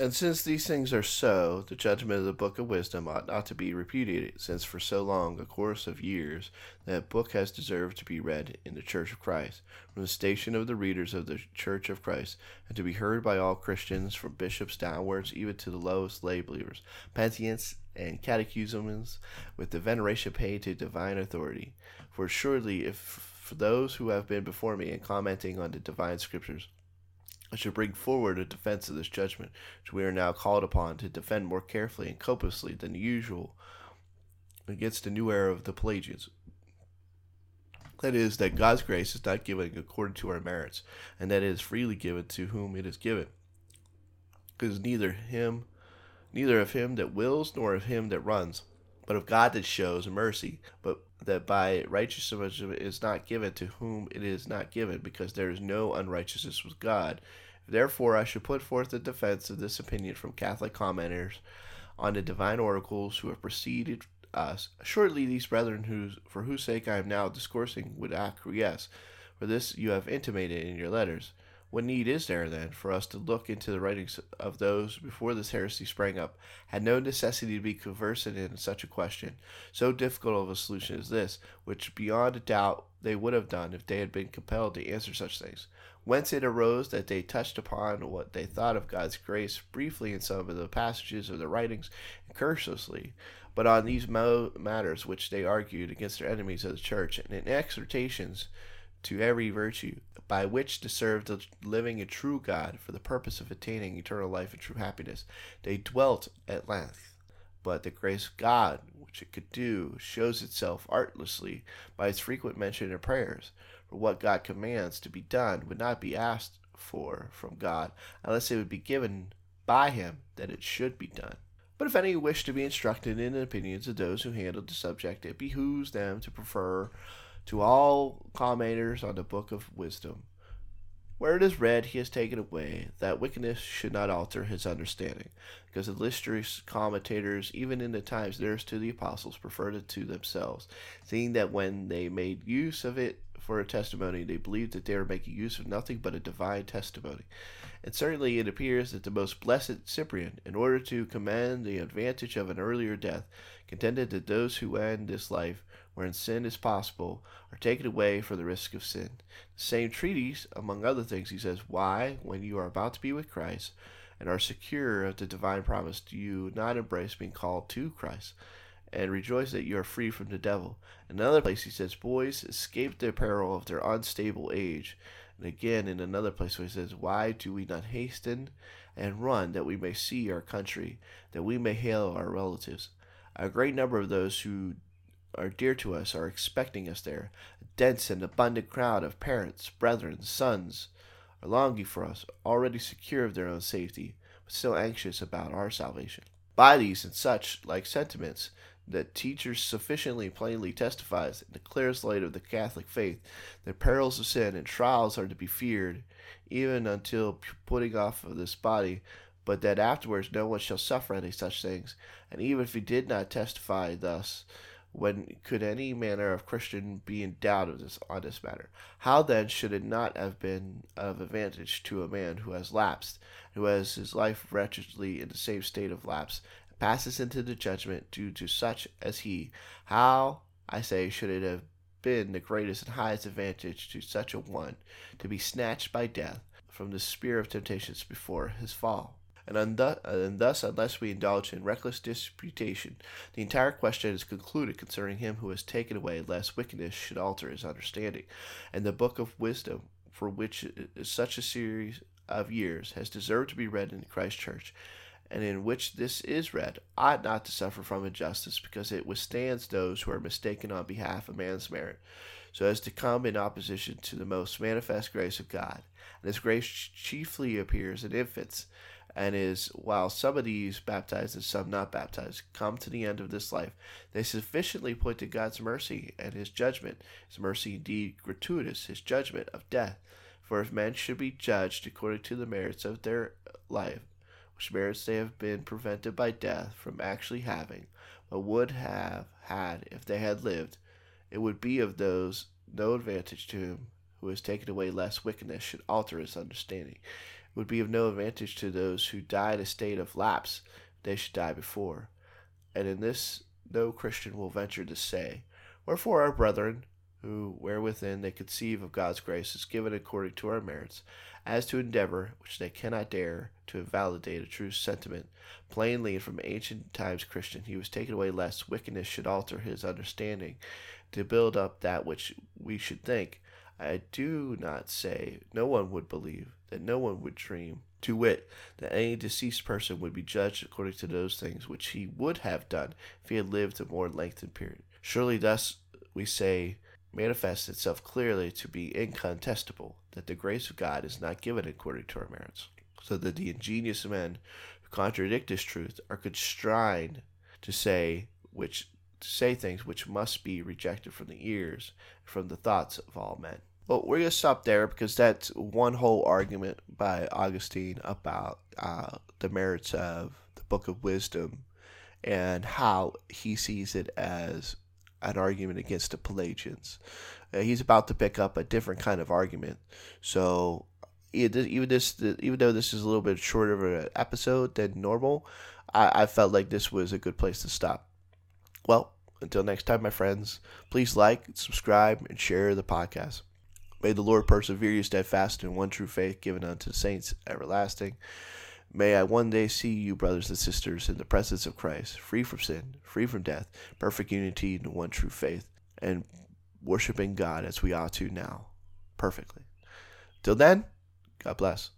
And since these things are so, the judgment of the book of wisdom ought not to be repudiated, since for so long a course of years that book has deserved to be read in the Church of Christ, from the station of the readers of the Church of Christ, and to be heard by all Christians, from bishops downwards, even to the lowest lay believers, penitents and catechumens, with the veneration paid to divine authority. For surely, if for those who have been before me in commenting on the divine scriptures, I should bring forward a defense of this judgment, which we are now called upon to defend more carefully and copiously than usual against the new era of the Pelagians. That is, that God's grace is not given according to our merits, and that it is freely given to whom it is given. Because neither him, neither of him that wills nor of him that runs, but of God that shows mercy, but that by righteousness is not given to whom it is not given, because there is no unrighteousness with God. Therefore, I should put forth the defense of this opinion from Catholic commenters on the divine oracles who have preceded us. Shortly, these brethren, whose, for whose sake I am now discoursing, would acquiesce. For this you have intimated in your letters. What need is there, then, for us to look into the writings of those before this heresy sprang up? Had no necessity to be conversant in such a question, so difficult of a solution as this, which beyond a doubt they would have done if they had been compelled to answer such things. Whence it arose that they touched upon what they thought of God's grace briefly in some of the passages of the writings, and cursorily, but on these mo- matters which they argued against their enemies of the church, and in exhortations to every virtue, by which to serve the living and true God for the purpose of attaining eternal life and true happiness. They dwelt at length. But the grace of God, which it could do, shows itself artlessly by its frequent mention in prayers. For what God commands to be done would not be asked for from God unless it would be given by Him that it should be done. But if any wish to be instructed in the opinions of those who handled the subject, it behooves them to prefer to all commentators on the book of wisdom. Where it is read, he has taken away, that wickedness should not alter his understanding, because the illustrious commentators, even in the times nearest to the apostles, preferred it to themselves, seeing that when they made use of it for a testimony, they believed that they were making use of nothing but a divine testimony. And certainly it appears that the most blessed Cyprian, in order to command the advantage of an earlier death, contended that those who end this life wherein sin is possible, are taken away for the risk of sin. The same treatise, among other things, he says, Why, when you are about to be with Christ, and are secure of the divine promise, do you not embrace being called to Christ, and rejoice that you are free from the devil? In another place, he says, Boys, escape the peril of their unstable age. And again, in another place, where he says, Why do we not hasten and run that we may see our country, that we may hail our relatives? A great number of those who are dear to us are expecting us there. A dense and abundant crowd of parents, brethren, sons are longing for us, already secure of their own safety, but still anxious about our salvation. By these and such like sentiments, the teacher sufficiently plainly testifies in the clearest light of the Catholic faith that perils of sin and trials are to be feared, even until putting off of this body, but that afterwards no one shall suffer any such things. And even if he did not testify thus, when could any manner of Christian be in doubt of this on this matter? How then should it not have been of advantage to a man who has lapsed, who has his life wretchedly in the same state of lapse, passes into the judgment due to such as he? How, I say, should it have been the greatest and highest advantage to such a one to be snatched by death from the spear of temptations before his fall? and, and thus, unless we indulge in reckless disputation, the entire question is concluded concerning him who has taken away, lest wickedness should alter his understanding. And the book of wisdom, for which such a series of years has deserved to be read in Christ's church, and in which this is read, ought not to suffer from injustice, because it withstands those who are mistaken on behalf of man's merit, so as to come in opposition to the most manifest grace of God. And this grace chiefly appears in infants and is while some of these baptized and some not baptized come to the end of this life, they sufficiently point to God's mercy and his judgment, his mercy indeed gratuitous, his judgment of death. For if men should be judged according to the merits of their life, which merits they have been prevented by death from actually having, but would have had if they had lived, it would be of those no advantage to him who has taken away lest wickedness should alter his understanding It would be of no advantage to those who die in a state of lapse, they should die before. And in this no Christian will venture to say, Wherefore our brethren, who wherewithin they conceive of God's grace is given according to our merits, as to endeavor, which they cannot dare to invalidate a true sentiment. Plainly and from ancient times Christian, he was taken away lest wickedness should alter his understanding, to build up that which we should think. I do not say no one would believe, that no one would dream, to wit, that any deceased person would be judged according to those things which he would have done if he had lived a more lengthened period. Surely thus we say manifests itself clearly to be incontestable that the grace of God is not given according to our merits, so that the ingenious men who contradict this truth are constrained to say which to say things which must be rejected from the ears from the thoughts of all men. Well, we're gonna stop there because that's one whole argument by Augustine about uh, the merits of the Book of Wisdom and how he sees it as an argument against the Pelagians. Uh, he's about to pick up a different kind of argument. So even this, even though this is a little bit shorter of an episode than normal, I, I felt like this was a good place to stop. Well, until next time, my friends, please like, subscribe, and share the podcast. May the Lord persevere you steadfast in one true faith given unto the saints everlasting. May I one day see you, brothers and sisters, in the presence of Christ, free from sin, free from death, perfect unity in one true faith, and worshiping God as we ought to now, perfectly. Till then, God bless.